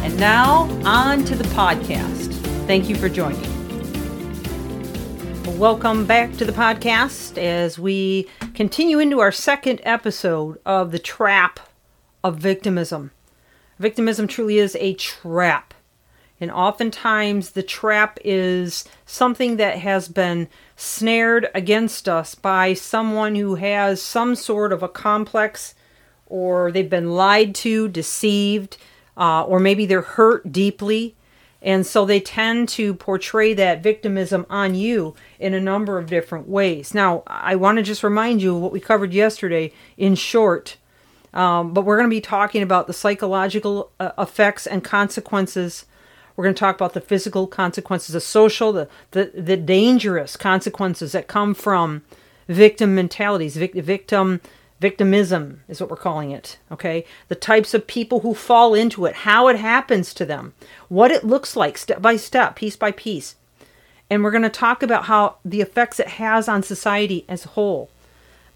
And now, on to the podcast. Thank you for joining. Welcome back to the podcast as we continue into our second episode of The Trap of Victimism. Victimism truly is a trap. And oftentimes, the trap is something that has been snared against us by someone who has some sort of a complex, or they've been lied to, deceived, uh, or maybe they're hurt deeply. And so they tend to portray that victimism on you in a number of different ways. Now, I want to just remind you of what we covered yesterday in short, um, but we're going to be talking about the psychological uh, effects and consequences we're going to talk about the physical consequences, the social, the, the, the dangerous consequences that come from victim mentalities, vic- victim victimism is what we're calling it. Okay, the types of people who fall into it, how it happens to them, what it looks like step by step, piece by piece, and we're going to talk about how the effects it has on society as a whole.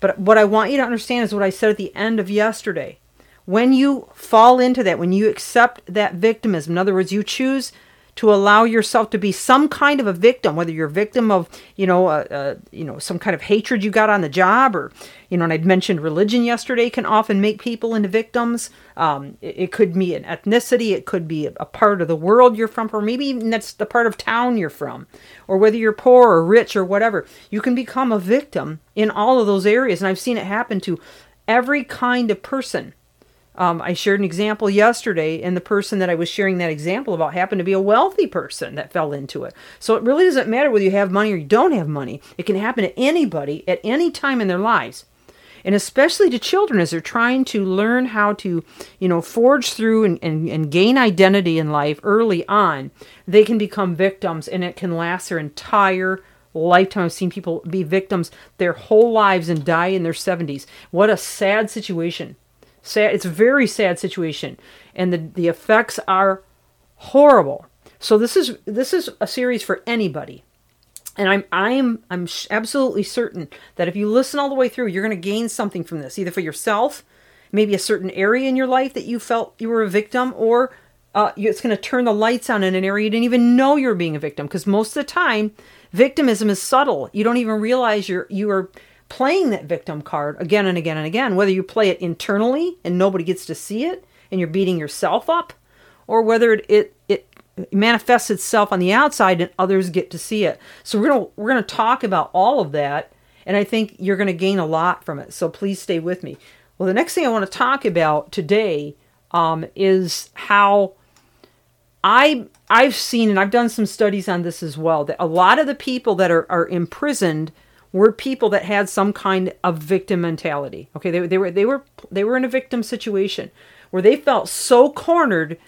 But what I want you to understand is what I said at the end of yesterday when you fall into that, when you accept that victimism, in other words, you choose to allow yourself to be some kind of a victim, whether you're a victim of, you know, uh, uh, you know, some kind of hatred you got on the job, or, you know, and I'd mentioned religion yesterday can often make people into victims. Um, it, it, could be an ethnicity, it could be a part of the world you're from, or maybe even that's the part of town you're from, or whether you're poor or rich or whatever. You can become a victim in all of those areas, and I've seen it happen to every kind of person um, I shared an example yesterday, and the person that I was sharing that example about happened to be a wealthy person that fell into it. So it really doesn't matter whether you have money or you don't have money. It can happen to anybody at any time in their lives. And especially to children as they're trying to learn how to, you know, forge through and, and, and gain identity in life early on, they can become victims and it can last their entire lifetime. I've seen people be victims their whole lives and die in their 70s. What a sad situation sad it's a very sad situation and the the effects are horrible. So this is this is a series for anybody. And i'm i'm i'm absolutely certain that if you listen all the way through you're going to gain something from this either for yourself maybe a certain area in your life that you felt you were a victim or uh, it's going to turn the lights on in an area you didn't even know you were being a victim. Because most of the time victimism is subtle. You don't even realize you're you are playing that victim card again and again and again, whether you play it internally and nobody gets to see it and you're beating yourself up, or whether it, it, it manifests itself on the outside and others get to see it. So we're gonna we're gonna talk about all of that, and I think you're gonna gain a lot from it. So please stay with me. Well, the next thing I want to talk about today um, is how I I've seen and I've done some studies on this as well that a lot of the people that are, are imprisoned were people that had some kind of victim mentality. Okay, they, they were they were they were in a victim situation where they felt so cornered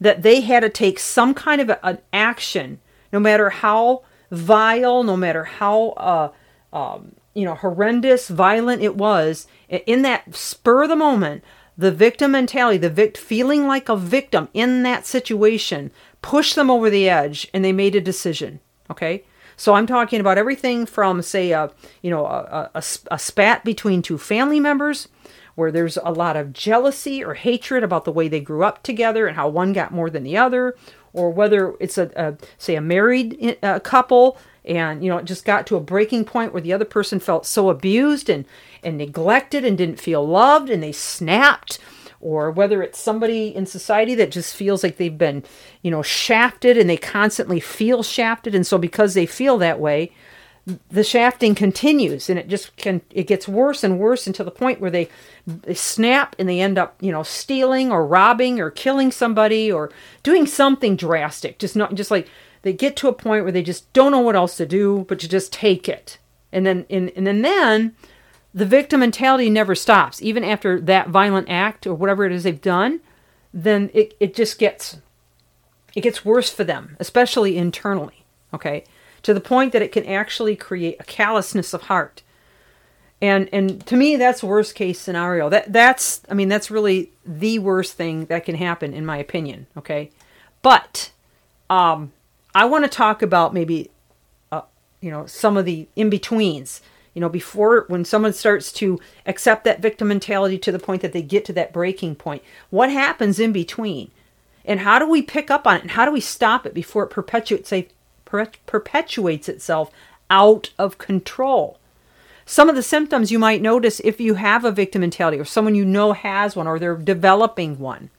that they had to take some kind of a, an action, no matter how vile, no matter how uh, um, you know horrendous, violent it was. In that spur of the moment, the victim mentality, the vict feeling like a victim in that situation, pushed them over the edge, and they made a decision. Okay, so I'm talking about everything from, say, a you know a, a, a spat between two family members, where there's a lot of jealousy or hatred about the way they grew up together and how one got more than the other, or whether it's a, a say a married uh, couple and you know it just got to a breaking point where the other person felt so abused and and neglected and didn't feel loved and they snapped or whether it's somebody in society that just feels like they've been, you know, shafted and they constantly feel shafted. And so because they feel that way, the shafting continues and it just can it gets worse and worse until the point where they, they snap and they end up you know stealing or robbing or killing somebody or doing something drastic just not just like they get to a point where they just don't know what else to do but to just take it and then and, and then then the victim mentality never stops. Even after that violent act or whatever it is they've done, then it, it just gets it gets worse for them, especially internally, okay? To the point that it can actually create a callousness of heart. And and to me that's worst case scenario. That that's I mean that's really the worst thing that can happen in my opinion, okay? But um I want to talk about maybe uh, you know some of the in-betweens you know before when someone starts to accept that victim mentality to the point that they get to that breaking point what happens in between? And how do we pick up on it? And how do we stop it before it perpetuates perpetuates itself out of control? Some of the symptoms you might notice if you have a victim mentality or someone you know has one or they're developing one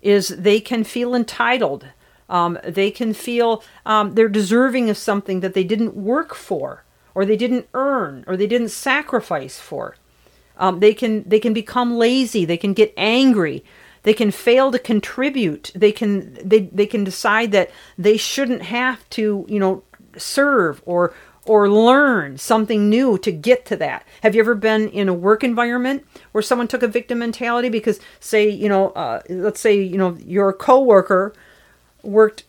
is they can feel entitled. Um, they can feel um, they're deserving of something that they didn't work for or they didn't earn or they didn't sacrifice for. Um, they can they can become lazy. They can get angry. They can fail to contribute. They can they they can decide that they shouldn't have to you know serve or or learn something new to get to that. Have you ever been in a work environment where someone took a victim mentality because say you know uh, let's say you know your coworker worked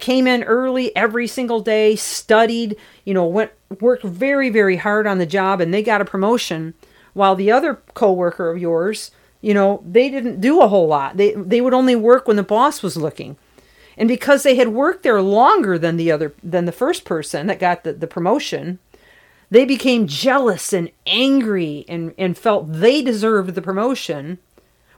came in early every single day studied you know went worked very very hard on the job and they got a promotion while the other coworker of yours you know they didn't do a whole lot. They they would only work when the boss was looking. And because they had worked there longer than the other than the first person that got the, the promotion they became jealous and angry and and felt they deserved the promotion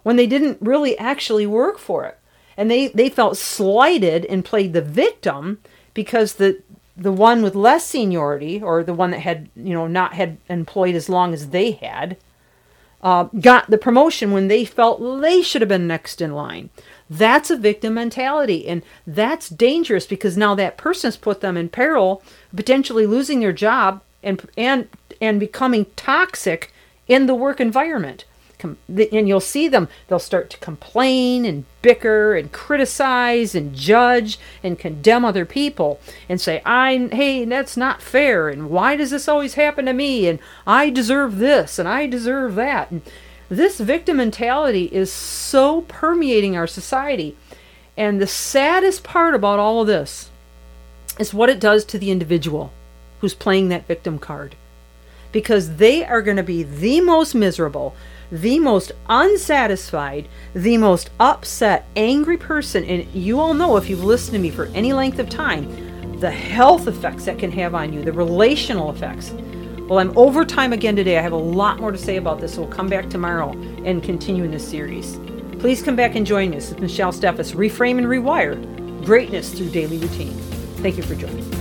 when they didn't really actually work for it and they they felt slighted and played the victim because the the one with less seniority or the one that had you know not had employed as long as they had uh, got the promotion when they felt they should have been next in line. That's a victim mentality and that's dangerous because now that person has put them in peril potentially losing their job and and and becoming toxic in the work environment and you'll see them they'll start to complain and bicker and criticize and judge and condemn other people and say i hey that's not fair and why does this always happen to me and i deserve this and i deserve that? And this victim mentality is so permeating our society. And the saddest part about all of this is what it does to the individual who's playing that victim card. Because they are going to be the most miserable the most unsatisfied, the most upset, angry person. And you all know if you've listened to me for any length of time, the health effects that can have on you, the relational effects. Well, I'm over time again today. I have a lot more to say about this, so we'll come back tomorrow and continue in this series. Please come back and join us. Is Michelle Steffes, Reframe and Rewire Greatness Through Daily Routine. Thank you for joining.